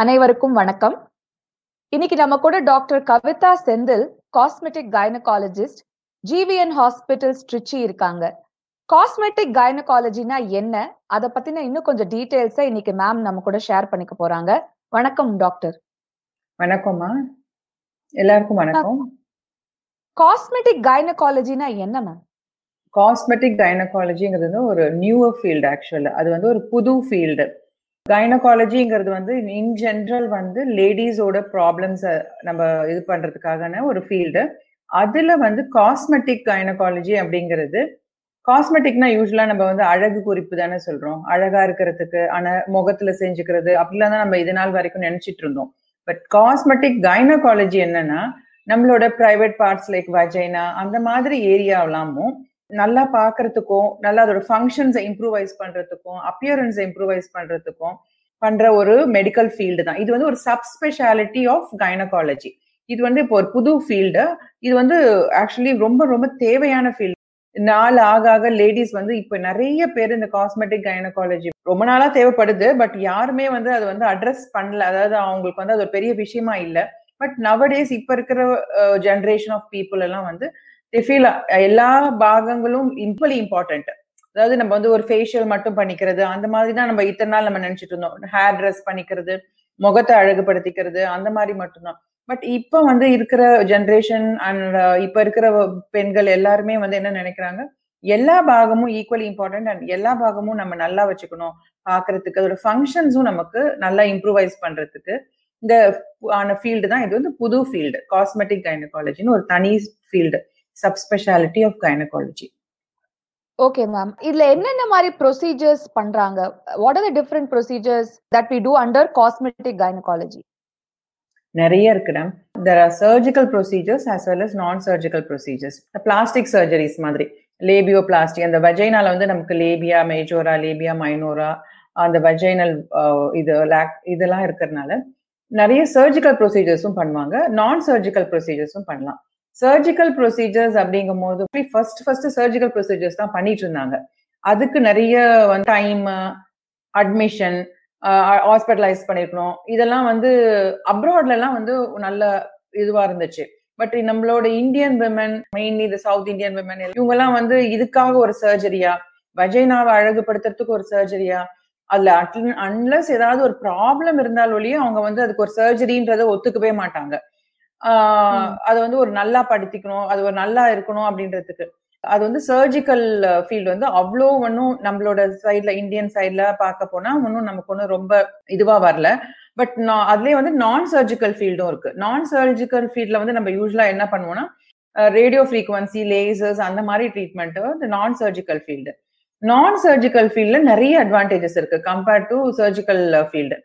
அனைவருக்கும் வணக்கம். இன்னைக்கு நம்ம கூட doctor Kavitha Senthil cosmetic gynaecologist GVN hospitals Trichy இருக்காங்க. காஸ்மெட்டிக் கைனகாலஜினா என்ன? அத பத்தின இன்னும் கொஞ்சம் டீடைல்ஸை இன்னைக்கு மேம் நம்ம கூட ஷேர் பண்ணிக்க போறாங்க. வணக்கம் டாக்டர். வணக்கம்மா. எல்லாருக்கும் வணக்கம். காஸ்மெட்டிக் கைனகாலஜினா என்ன மேம் காஸ்மெட்டிக் கைனகாலஜிங்கிறது வந்து ஒரு நியூவர் ஃபீல்டு ஆக்சுவலா அது வந்து ஒரு புது ஃபீல்டு கைனகாலஜிங்கிறது வந்து இன் ஜென்ரல் வந்து லேடிஸோட ப்ராப்ளம்ஸை நம்ம இது பண்றதுக்கான ஒரு ஃபீல்டு அதுல வந்து காஸ்மெட்டிக் கைனகாலஜி அப்படிங்கிறது காஸ்மெட்டிக்னா யூஸ்வலா நம்ம வந்து அழகு குறிப்பு தானே சொல்றோம். அழகா இருக்கிறதுக்கு ஆனா முகத்துல செஞ்சுக்கிறது அப்படிலாம் தான் நம்ம இது நாள் வரைக்கும் நினைச்சிட்டு இருந்தோம். பட் காஸ்மெட்டிக் கைனகாலஜி என்னன்னா நம்மளோட பிரைவேட் பார்ட்ஸ் லைக் வஜைனா அந்த மாதிரி ஏரியாவெல்லாமும் நல்லா பாக்குறதுக்கும் நல்லா அதோட ஃபங்க்ஷன்ஸை இம்ப்ரூவைஸ் பண்றதுக்கும் அப்பியரன்ஸை இம்ப்ரூவைஸ் பண்றதுக்கும் பண்ற ஒரு மெடிக்கல் ஃபீல்டு தான். இது வந்து ஒரு சப் ஸ்பெஷாலிட்டி ஆஃப் கைனகாலஜி இது வந்து இப்போ ஒரு புது ஃபீல்டு இது வந்து ஆக்சுவலி ரொம்ப ரொம்ப தேவையான ஃபீல்டு நாள் ஆக ஆக லேடிஸ் வந்து இப்ப நிறைய பேர் இந்த காஸ்மெட்டிக் கைனகாலஜி ரொம்ப நாளா தேவைப்படுது பட் யாருமே வந்து அது வந்து அட்ரஸ் பண்ணல. அதாவது அவங்களுக்கு வந்து அது ஒரு பெரிய விஷயமா இல்லை. பட் நவடேஸ் இப்ப இருக்கிற ஜென்ரேஷன் ஆஃப் பீப்புள் எல்லாம் வந்து ஃபீல் எல்லா பாகங்களும் இம்பலி இம்பார்ட்டன்ட் அதாவது நம்ம வந்து ஒரு ஃபேஷியல் மட்டும் பண்ணிக்கிறது அந்த மாதிரி தான் நம்ம இத்தனை நாள் நம்ம நினைச்சிட்டு இருந்தோம். ஹேர் ட்ரெஸ் பண்ணிக்கிறது முகத்தை அழகுபடுத்திக்கிறது அந்த மாதிரி மட்டும்தான். பட் இப்போ வந்து இருக்கிற ஜென்ரேஷன் அண்ட் இப்போ இருக்கிற பெண்கள் எல்லாருமே வந்து என்ன நினைக்கிறாங்க? எல்லா பாகமும் ஈக்குவலி இம்பார்ட்டன்ட் அண்ட் எல்லா பாகமும் நம்ம நல்லா வச்சுக்கணும். பாக்குறதுக்கு அதோட ஃபங்க்ஷன்ஸும் நமக்கு நல்லா இம்ப்ரூவைஸ் பண்றதுக்கு இந்த ஆன ஃபீல்டு தான் இது வந்து புது ஃபீல்டு காஸ்மெட்டிக் கைனகாலஜின்னு ஒரு தனி field subspeciality of gynaecology okay ma'am இதுல என்னென்ன மாதிரி ப்ரொசீஜர்ஸ் பண்றாங்க? What are the different procedures that we do under cosmetic gynaecology நிறைய இருக்கு ma'am there are surgical procedures as well as non surgical procedures plastic surgeries மாதிரி. Labioplasty அந்த வஜைனால வந்து நமக்கு லேபியா மேஜோரா லேபியா மைனோரா அந்த vaginal இது லேக் இதெல்லாம் இருக்கிறதுனால நிறைய சர்ஜிக்கல் ப்ரொசீஜர்ஸும் பண்ணுவாங்க. நான் சர்ஜிக்கல் ப்ரொசீஜர்ஸும் பண்ணலாம். சர்ஜிக்கல் ப்ரொசீஜர்ஸ் அப்படிங்கும் போது ஃபர்ஸ்ட் ஃபர்ஸ்ட் சர்ஜிக்கல் ப்ரொசீஜர்ஸ் தான் பண்ணிட்டு இருந்தாங்க அதுக்கு நிறைய டைம் அட்மிஷன் ஹாஸ்பிட்டலைஸ் பண்ணிருக்கணும். இதெல்லாம் வந்து அப்ராட்ல எல்லாம் வந்து நல்ல இதுவா இருந்துச்சு. பட் நம்மளோட இந்தியன் விமன் மெயின்லி இந்த சவுத் இந்தியன் விமன் இவங்க எல்லாம் வந்து இதுக்காக ஒரு சர்ஜரியா வஜைனாவை அழகுபடுத்துறதுக்கு ஒரு சர்ஜரியா அதுல அன்லஸ் ஏதாவது ஒரு ப்ராப்ளம் இருந்தாலொழியும் அவங்க வந்து அதுக்கு ஒரு சர்ஜரின்றத ஒத்துக்கவே மாட்டாங்க. அது வந்து ஒரு நல்லா படுத்திக்கணும் அது ஒரு நல்லா இருக்கணும் அப்படின்றதுக்கு. அது வந்து சர்ஜிக்கல் ஃபீல்டு வந்து அவ்வளோ ஒன்றும் நம்மளோட சைட்ல இந்தியன் சைட்ல பார்க்க போனா ஒன்றும் நமக்கு ஒன்றும் ரொம்ப இதுவா வரல. பட் நான் அதுலயே வந்து நான் சர்ஜிக்கல் ஃபீல்டும் இருக்கு. நான் சர்ஜிக்கல் ஃபீல்ட்ல வந்து நம்ம யூஸ்வலா என்ன பண்ணுவோம்னா ரேடியோ ஃப்ரீக்வன்சி லேசர்ஸ் அந்த மாதிரி ட்ரீட்மெண்ட் வந்து நான் சர்ஜிக்கல் ஃபீல்டு நான் சர்ஜிக்கல் ஃபீல்ட்ல நிறைய அட்வான்டேஜஸ் இருக்கு கம்பேர்ட் டு சர்ஜிக்கல் ஃபீல்டு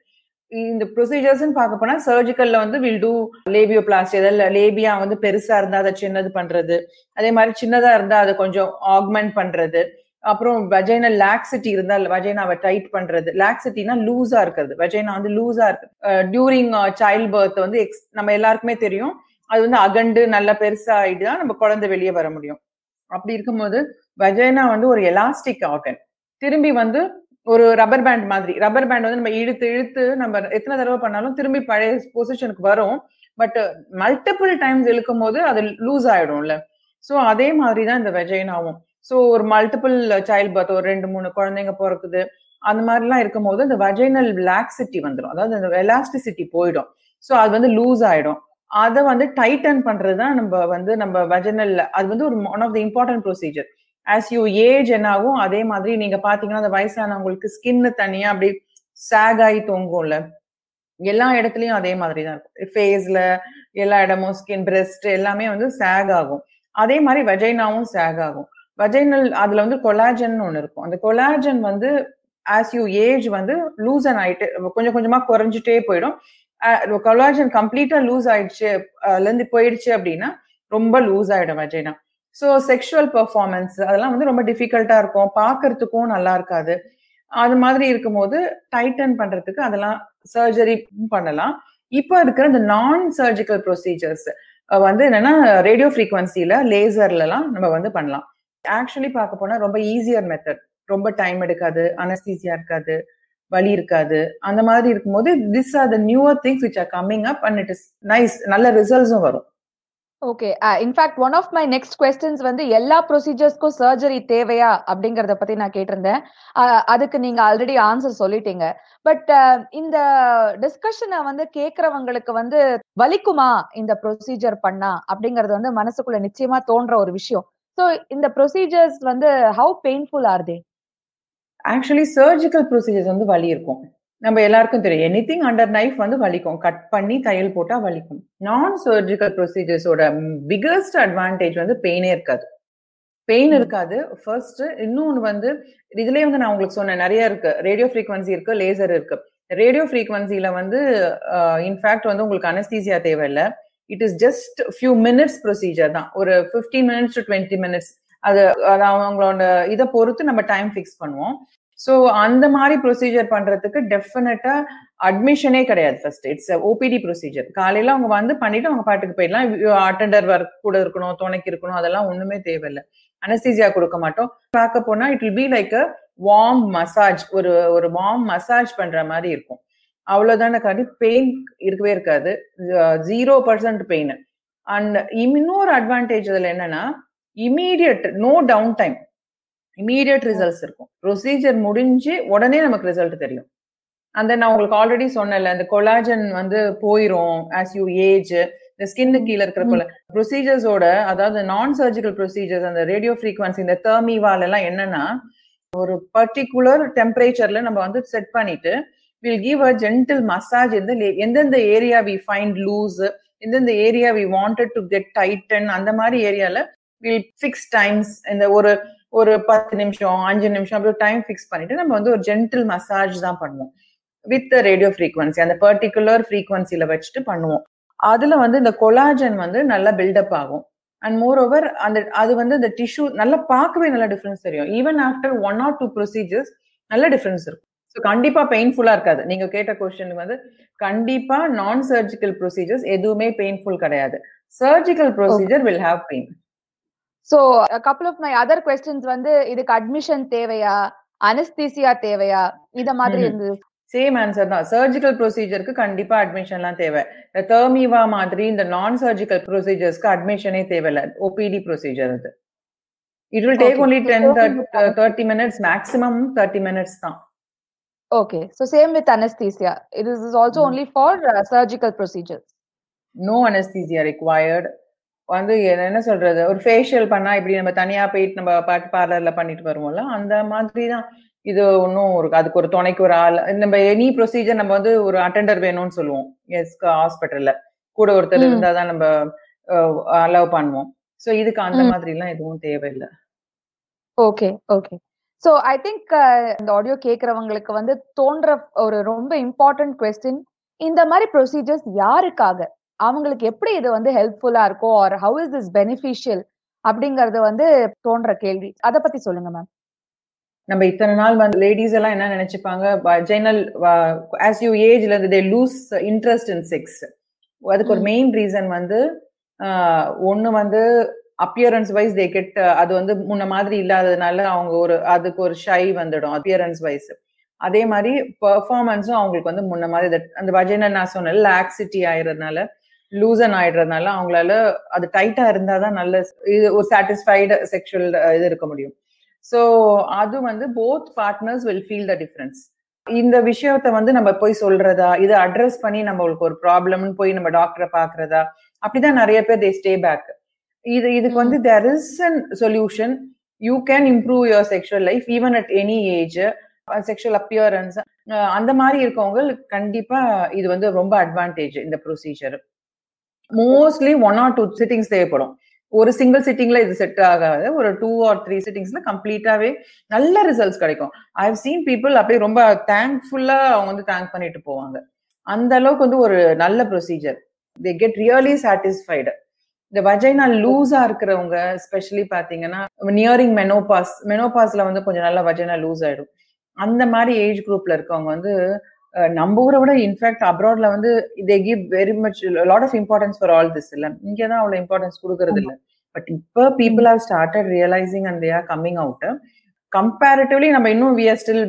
இந்த ப்ரொசீஜர்ஸ் பார்க்க போனா சர்ஜிக்கல்ல வந்து வில் டூ லேபியோ பிளாஸ்டி அதாவது லேபியா வந்து பெருசா இருந்தா அதை சின்னது பண்றது. அதே மாதிரி சின்னதா இருந்தா அதை கொஞ்சம் ஆக்மெண்ட் பண்றது. அப்புறம் வஜைனா லாக்சிட்டி இருந்தா வஜைனாவை டைட் பண்றது. லாக்சிட்டினா லூஸா இருக்கிறது. வஜைனா வந்து லூஸா இருக்கு. டியூரிங் சைல்ட் பர்த் வந்து எக்ஸ் நம்ம எல்லாருக்குமே தெரியும். அது வந்து அகண்டு நல்லா பெருசா ஆயிட்டு தான் நம்ம குழந்தை வெளியே வர முடியும். அப்படி இருக்கும்போது வஜைனா வந்து ஒரு எலாஸ்டிக் ஆர்கன் திரும்பி வந்து ஒரு ரப்பர் பேண்ட் மாதிரி. ரப்பர் பேண்ட் வந்து நம்ம இழுத்து இழுத்து நம்ம எத்தனை தடவை பண்ணாலும் திரும்பி பழைய பொசிஷனுக்கு வரும். பட் மல்டிபிள் டைம்ஸ் இழுக்கும் போது அது லூஸ் ஆயிடும்ல. ஸோ அதே மாதிரி தான் இந்த வெஜைனாவும் ஸோ ஒரு மல்டிபிள் சைல்ட் பர்த் ஒரு ரெண்டு மூணு குழந்தைங்க பிறக்குது. அந்த மாதிரிலாம் இருக்கும் போது இந்த வஜைனல் லாக்சிட்டி வந்துடும் அதாவது இந்த எலாஸ்டிசிட்டி போயிடும். ஸோ அது வந்து லூஸ் ஆயிடும். அதை வந்து டைட்டன் பண்றது தான் நம்ம வந்து நம்ம வஜனல் அது வந்து ஒரு one of the important procedure as you age என்னாகும் அதே மாதிரி நீங்க பாத்தீங்கன்னா அந்த வயசானவங்களுக்கு ஸ்கின்னு தனியா அப்படி சேக் ஆகி தொங்கும்ல. எல்லா இடத்துலயும் அதே மாதிரி தான் இருக்கும் ஃபேஸ்ல எல்லா இடமும் ஸ்கின் பிரெஸ்ட் எல்லாமே வந்து சேக் ஆகும். அதே மாதிரி வஜைனாவும் சேக் ஆகும். வஜைனல் அதுல வந்து கொலாஜன் ஒன்று இருக்கும். அந்த கொலாஜன் வந்து ஆஸ் யூ ஏஜ் வந்து லூசன் ஆயிட்டு கொஞ்சம் கொஞ்சமா குறைஞ்சிட்டே போயிடும். கொலாஜன் கம்ப்ளீட்டா லூஸ் ஆயிடுச்சு இருந்து போயிடுச்சு அப்படின்னா ரொம்ப லூஸ் ஆயிடும் வஜைனா ஸோ செக்ஷுவல் பெர்ஃபார்மன்ஸ் அதெல்லாம் வந்து ரொம்ப டிஃபிகல்ட்டாக இருக்கும். பார்க்கறதுக்கும் நல்லா இருக்காது. அது மாதிரி இருக்கும்போது டைட்டன் பண்ணுறதுக்கு அதெல்லாம் சர்ஜரி பண்ணலாம். இப்போ இருக்கிற இந்த நான் சர்ஜிக்கல் ப்ரொசீஜர்ஸ் வந்து என்னன்னா ரேடியோ ஃப்ரீக்வன்சில லேசர்லலாம் நம்ம வந்து பண்ணலாம். ஆக்சுவலி பார்க்க போனா ரொம்ப ஈஸியர் மெத்தட் ரொம்ப டைம் எடுக்காது அனஸ்தீசியா இருக்காது வலி இருக்காது. அந்த மாதிரி இருக்கும்போது this are the newer things which are coming up and it is nice நல்ல ரிசல்ட்ஸும் வரும். Okay in fact one of my next questions வந்து எல்லா ப்ரொசீஜர்ஸ்க்கும் சர்ஜரி தேவையா அப்படிங்கறத பத்தி நான் கேட்டிருந்தேன். அதுக்கு நீங்க ஆல்ரெடி ஆன்சர் சொல்லிட்டீங்க. பட் uh, இந்த டிஸ்கஷனை வந்து கேக்குறவங்களுக்கு வந்து வலிக்குமா இந்த ப்ரொசீஜர் பண்ணா அப்படிங்கறது வந்து மனசுக்குள்ள நிச்சயமா தோன்ற ஒரு விஷயம். ஸோ இந்த ப்ரொசீஜர்ஸ் வந்து how painful are they actually surgical procedures வந்து வலி இருக்கும். நம்ம எல்லாருக்கும் தெரியும். எனி திங் அண்டர் நைஃப் வந்து வலிக்கும். கட் பண்ணி தையல் போட்டா வலிக்கும். நான் சர்ஜிக்கல் ப்ரொசீஜர்ஸோட பிகஸ்ட் அட்வான்டேஜ் வந்து பெயினே இருக்காது. பெயின் இருக்காது. ஃபர்ஸ்ட் இன்னொன்று வந்து இதுலயே வந்து நான் உங்களுக்கு சொன்னேன் நிறைய இருக்கு. ரேடியோ ஃப்ரீக்வன்சி இருக்கு லேசர் இருக்கு. ரேடியோ ஃப்ரீக்வன்சில வந்து இன்ஃபேக்ட் வந்து உங்களுக்கு அனஸ்தீசியா தேவையில்லை. It is just few minutes procedure தான். ஒரு fifteen minutes to twenty minutes அது அது அவங்களோட இதை பொறுத்து நம்ம டைம் ஃபிக்ஸ் பண்ணுவோம். ஸோ அந்த மாதிரி ப்ரொசீஜர் பண்றதுக்கு டெஃபினட்டா அட்மிஷனே கிடையாது ஃபர்ஸ்ட் இட்ஸ் ஓபிடி ப்ரொசீஜர் காலையில அவங்க வந்து பண்ணிட்டு அவங்க பாட்டுக்கு போயிடலாம். அட்டெண்டர் ஒர்க் கூட இருக்கணும் துணைக்கு இருக்கணும் அதெல்லாம் ஒண்ணுமே தேவையில்லை. அனஸ்தீசியா கொடுக்க மாட்டோம். பார்க்க போனா it will be like a warm massage ஒரு ஒரு வார்ம் மசாஜ் பண்ற மாதிரி இருக்கும். அவ்வளவுதான காட்டி பெயின் இருக்கவே இருக்காது. ஜீரோ பர்சன்ட் பெயின் அண்ட் இன்னொரு அட்வான்டேஜ் இதுல என்னன்னா immediate no downtime immediate results இருக்கும். ப்ரொசீஜர் முடிஞ்சு உடனே நமக்கு ரிசல்ட் தெரியும். அந்த நான் உங்களுக்கு ஆல்ரெடி சொன்னேன்ல அந்த கொலாஜன் வந்து போயிரும் ஆஸ் யூ ஏஜ் இந்த ஸ்கின்னு கீழே இருக்கிற கொல ப்ரொசீஜர்ஸோட அதாவது நான் சர்ஜிக்கல் ப்ரொசீஜர்ஸ் அந்த ரேடியோ ஃப்ரீக்வன்சி இந்த தேர்மிவால் எல்லாம் என்னன்னா ஒரு பர்டிகுலர் டெம்பரேச்சர்ல நம்ம வந்து செட் பண்ணிட்டு will give a gentle massage எந்த எந்தெந்த ஏரியா வி ஃபைண்ட் லூஸ் எந்தெந்த area we wanted to get tighten அந்த மாதிரி ஏரியால வில் ஃபிக்ஸ் டைம்ஸ் இந்த ஒரு ஒரு பத்து நிமிஷம் அஞ்சு நிமிஷம் அப்படி டைம் ஃபிக்ஸ் பண்ணிட்டு நம்ம வந்து ஒரு ஜென்டில் மசாஜ் தான் பண்ணுவோம். வித் ரேடியோ ஃப்ரீக்வன்சி அந்த பர்டிகுலர் ஃப்ரீக்வன்சில வச்சுட்டு பண்ணுவோம். அதுல வந்து இந்த கொலாஜன் வந்து நல்லா பில்டப் ஆகும். அண்ட் மோர் ஓவர் அந்த அது வந்து இந்த டிஷ்யூ நல்லா பார்க்கவே நல்ல டிஃபரன்ஸ் தெரியும். Even after one or two procedures நல்ல டிஃபரன்ஸ் இருக்கும். ஸோ கண்டிப்பா பெயின்ஃபுல்லா இருக்காது. நீங்க கேட்ட கொஸ்டின் வந்து கண்டிப்பா நான் சர்ஜிக்கல் ப்ரொசீஜர்ஸ் எதுவுமே பெயின்ஃபுல் கிடையாது. Surgical procedure will have pain so couple of my other questions வந்து இதுக்கு அட்மிஷன் தேவையா? அனஸ்தீசியா தேவையா? இத மாதிரி இருந்தது. சேம் ஆன்சர் தான். சர்ஜிக்கல் ப்ரொசீஜருக்கு கண்டிப்பா அட்மிஷன்லாம் தேவை. தேர்மிவா மாதிரி இந்த நான் சர்ஜிக்கல் ப்ரொசீஜர்ஸ்க்கு அட்மிஷனே தேவையில்ல. ஓபிடி ப்ரொசீஜர் அது. It will take only ten thirty minutes maximum thirty minutes தான். Okay so same with anaesthesia it is also only for surgical procedures no anaesthesia required வந்து என்ன சொல்றது? ஒரு ஃபேஷியல் பண்ணா இப்படி நம்ம தனியா போயிட்டு நம்ம பாட்டு பார்லர்ல பண்ணிட்டு வருவோம்ல அந்த மாதிரி தான் இது ஒன்றும் ஒரு அதுக்கு ஒரு துணைக்கு ஒரு ஆள் நம்ம எனி ப்ரொசீஜர் நம்ம வந்து ஒரு அட்டெண்டர் வேணும்னு சொல்லுவோம். எஸ் ஹாஸ்பிட்டல்ல கூட ஒருத்தர் இருந்தாதான் நம்ம அலோவ் பண்ணுவோம். ஸோ இதுக்கு அந்த மாதிரி எல்லாம் எதுவும் தேவையில்லை. Okay okay so I think இந்த ஆடியோ கேட்கறவங்களுக்கு வந்து தோன்ற ஒரு ரொம்ப இம்பார்ட்டன்ட் கொஸ்டின் இந்த மாதிரி ப்ரொசீஜர்ஸ் யாருக்காக? அவங்களுக்கு எப்படி இது வந்து ஹெல்ப்ஃபுல்லா இருக்கும் or how is this beneficial அப்படிங்கறது வந்து தோன்ற கேள்வி. அதை பத்தி சொல்லுங்க மேம் நம்ம இத்தனை நாள் வந்து லேடிஸ் எல்லாம் என்ன நினைச்சுப்பாங்க? ஜெனரல் ஆஸ் யூ ஏஜ்ல இருந்து they lose interest in sex அதுக்கு ஒரு மெயின் ரீசன் வந்து ஒன்னு வந்து அப்பியரன்ஸ் வைஸ் தே கெட் அது வந்து முன்ன மாதிரி இல்லாததுனால அவங்க ஒரு அதுக்கு ஒரு ஷை வந்துடும் அப்பியரன்ஸ் வைஸ் அதே மாதிரி பெர்ஃபார்மன்ஸும் அவங்களுக்கு வந்து முன்ன மாதிரி அந்த வஜைனா நான் சொன்னேன் லாக்சிட்டி ஆயிடுறதுனால லூசன் ஆயிடுறதுனால அவங்களால அது டைட்டா இருந்தாதான் நல்ல இது ஒரு சாட்டிஸ்ஃபைடு செக்ஷுவல் இது இருக்க முடியும். ஸோ அது வந்து both partners will feel the difference இந்த விஷயத்த வந்து நம்ம போய் சொல்றதா இதை அட்ரஸ் பண்ணி நம்மளுக்கு ஒரு ப்ராப்ளம்னு போய் நம்ம டாக்டரை பாக்குறதா அப்படிதான் நிறைய பேர் தே ஸ்டே பேக் இது இதுக்கு வந்து there is an solution you can improve your sexual life even at any age sexual appearance அந்த மாதிரி இருக்கவங்க கண்டிப்பா இது வந்து ரொம்ப அட்வான்டேஜ் இந்த procedure mostly one or two sittings தேவைப்படும். ஒரு சிங்கிள் சிட்டிங்ல இது செட் ஆகாது. ஒரு டூ ஆர் த்ரீ சிட்டிங்ஸ்ல கம்ப்ளீட்டாவே நல்ல ரிசல்ட்ஸ் கிடைக்கும். ஐ ஹவ் சீன் பீப்புள் அப்படியே ரொம்ப தேங்க்ஃபுல்லா அவங்க வந்து தேங்க் பண்ணிட்டு போவாங்க. அந்த அளவுக்கு வந்து ஒரு நல்ல procedure they get really satisfied இந்த வஜைனா லூஸா இருக்கிறவங்க ஸ்பெஷலி பாத்தீங்கன்னா நியரிங் மெனோபாஸ் மெனோபாஸ்ல வந்து கொஞ்சம் நல்லா வஜைனா லூஸ் ஆயிடும். அந்த மாதிரி ஏஜ் குரூப்ல இருக்கவங்க வந்து நம்ம ஊரை விட இன்ஃபேக்ட் அப்ராட்ல வந்து they give very much lot of importance for all this இல்ல. இங்க தான் அவ்வளவு இம்பார்ட்டன்ஸ் கொடுக்கறது இல்ல. பட் இப்போ people have started realising and they are coming out comparatively நம்ம இன்னும் வி ஆர் ஸ்டில்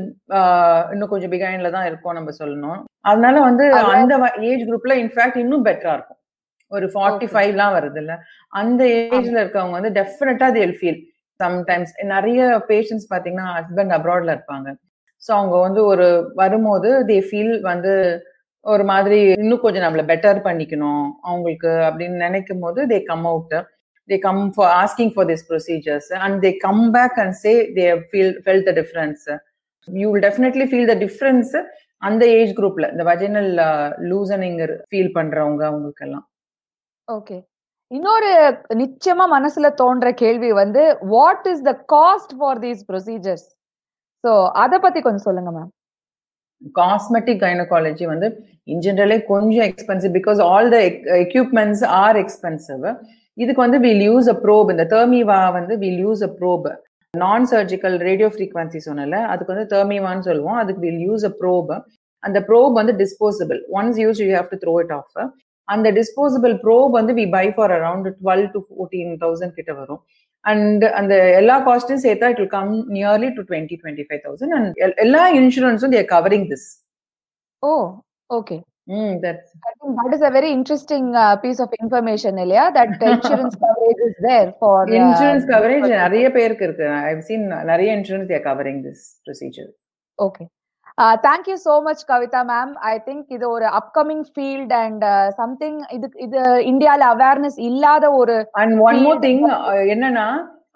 இன்னும் கொஞ்சம் பிகைண்ட்ல தான் இருக்கோம் நம்ம சொல்லணும். அதனால வந்து. அந்த ஏஜ் குரூப்ல இன்ஃபேக்ட் இன்னும் பெட்டரா இருக்கும். ஒரு ஃபார்ட்டி. ஃபைவ்லாம் வருது இல்ல. அந்த ஏஜ்ல இருக்கவங்க வந்து டெஃபினட்டா தேல் ஃபீல் சம்டைம்ஸ் நிறைய பேஷண்ட்ஸ் பாத்தீங்கன்னா ஹஸ்பண்ட் அப்ராட்ல இருப்பாங்க. ஸோ அவங்க வந்து ஒரு வரும்போது தே ஃபீல் வந்து ஒரு மாதிரி இன்னும் கொஞ்சம் நம்மள பெட்டர் பண்ணிக்கணும். அவங்களுக்கு அப்படின்னு நினைக்கும் போது they come out they come for asking for this procedures and they come back and say they feel fell the difference you will definitely feel the difference அந்த ஏஜ் குரூப்ல இந்த வஜினல் லூசனிங் ஃபீல் பண்றவங்க அவங்களுக்கு எல்லாம் okay இன்னொரு நிச்சயமா மனசுல தோன்ற கேள்வி வந்து what is the cost for these procedures so அத பத்தி கொஞ்சம் சொல்லுங்க மேம் காஸ்மெட்டிக் கைனகாலஜி வந்து இன் ஜென்ரலே கொஞ்சம் expensive because all the equipments are expensive இதுக்கு வந்து வில் யூஸ் அ ப்ரோப் இந்த தேர்மிவா வந்து will use a probe non surgical radio frequency சொன்னல அதுக்கு வந்து தேர்மிவான்னு சொல்லுவோம். அதுக்கு வில் யூஸ் அ ப்ரோப் அந்த ப்ரோப் வந்து disposable once use you have to throw it off அந்த டிஸ்போசபிள் ப்ரோப் வந்து we buy for around twelve to fourteen thousand கிட்ட வரும். அண்ட் அந்த எல்லா காஸ்ட்டும் சேர்த்தா it will come nearly to twenty twenty five thousand and எல்லா இன்சூரன்ஸும் they're covering this oh okay hmm that's I think that is a very interesting uh, piece of information, Ilya, that insurance coverage is there for uh, insurance coverage for- நிறைய பேருக்கு இருக்கு. I seen நிறைய insurance there covering this procedure Okay. Uh, thank you so much, Kavita ma'am. I think இது ஒரு upcoming field and uh, something இது இது இந்தியால awareness இல்லாத ஒரு அண்ட் ஒன் மோர் திங் என்னன்னா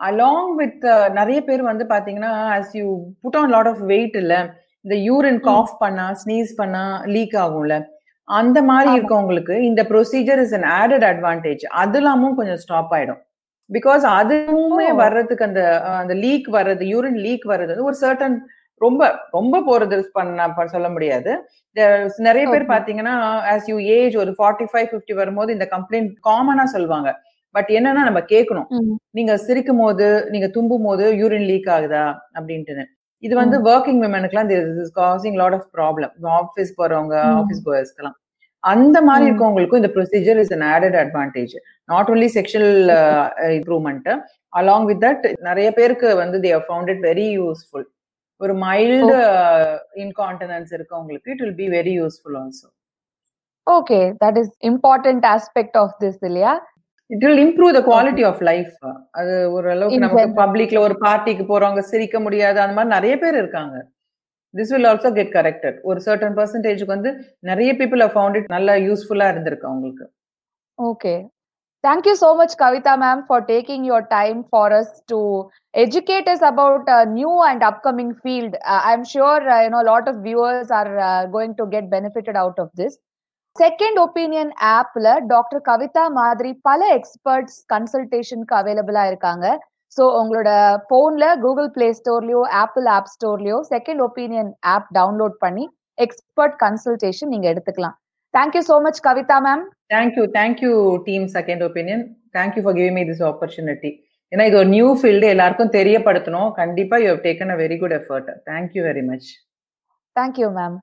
அலாங் வித் நிறைய பேர் வந்து பாத்தீங்கன்னா as you put on lot of weight இல்ல இந்த யூரின் காஃப் பண்ணா ஸ்னீஸ் பண்ணா லீக் ஆகும்ல அந்த மாதிரி. இருக்கவங்களுக்கு இந்த procedure is an added advantage அதெல்லாமும் கொஞ்சம் ஸ்டாப் ஆயிடும் பிகாஸ் அதுவுமே. வர்றதுக்கு அந்த அந்த லீக் வர்றது யூரின் லீக் வர்றது ஒரு சர்டன் ரொம்ப ரொம்ப போறது பண்ண சொல்ல முடியாது. நிறைய பேர். பாத்தீங்கன்னா ஆஸ் யூ ஏஜ் ஒரு ஃபார்ட்டி ஃபைவ் ஃபிஃப்டி வரும்போது இந்த கம்ப்ளைண்ட் காமனா சொல்லுவாங்க. பட் என்னன்னா நம்ம கேட்கணும் நீங்க சிரிக்கும் போது நீங்க தும்பும் போது யூரின் லீக் ஆகுதா? அப்படின்ட்டு இது வந்து working விமனுக்குலாம் causing lot of problem office போறவங்க. ஆஃபீஸ் கோயர்ஸ்க்கெல்லாம் அந்த மாதிரி. இருக்கவங்களுக்கும் இந்த procedure is an added advantage. Not only sexual improvement along with that நிறைய பேருக்கு வந்து they found it very useful ஒரு மைல்டு இன்கான்டினன்ஸ் இருக்கவங்களுக்கு it will be very useful also okay that is important aspect of this இல்லையா? It will improve the quality of life அது ஓரளவுக்கு நமக்கு. பப்ளிக்ல ஒரு பார்ட்டிக்கு போறவங்க சிரிக்க முடியாது அந்த மாதிரி நிறைய பேர் இருக்காங்க. This will also get corrected ஒரு சர்டன் பர்சன்டேஜ்க்கு வந்து நிறைய பீப்புள் ஃபவுண்ட் இட் நல்லா யூஸ்ஃபுல்லா இருந்திருக்கு அவங்களுக்கு. Okay. Thank you so much, Kavita ma'am, for taking your time for us to educate us about a new and upcoming field. Uh, I'm sure uh, you know a lot of viewers are uh, going to get benefited out of this. Second opinion ஆப்ல doctor Kavitha மாதிரி பல experts கன்சல்டேஷனுக்கு அவைலபிளா இருக்காங்க so உங்களோட போன்ல Google play ஸ்டோர்லயோ Apple app ஸ்டோர்லயோ செகண்ட் ஒப்பீனியன் ஆப் டவுன்லோட் பண்ணி எக்ஸ்பர்ட் கன்சல்டேஷன் நீங்க எடுத்துக்கலாம் thank you so much Kavitha ma'am thank you thank you team second opinion thank you for giving me this opportunity ஏன்னா இது ஒரு நியூ ஃபீல்டு எல்லாருக்கும் தெரியப்படுத்தணும். கண்டிப்பா you have taken a very good effort thank you very much thank you ma'am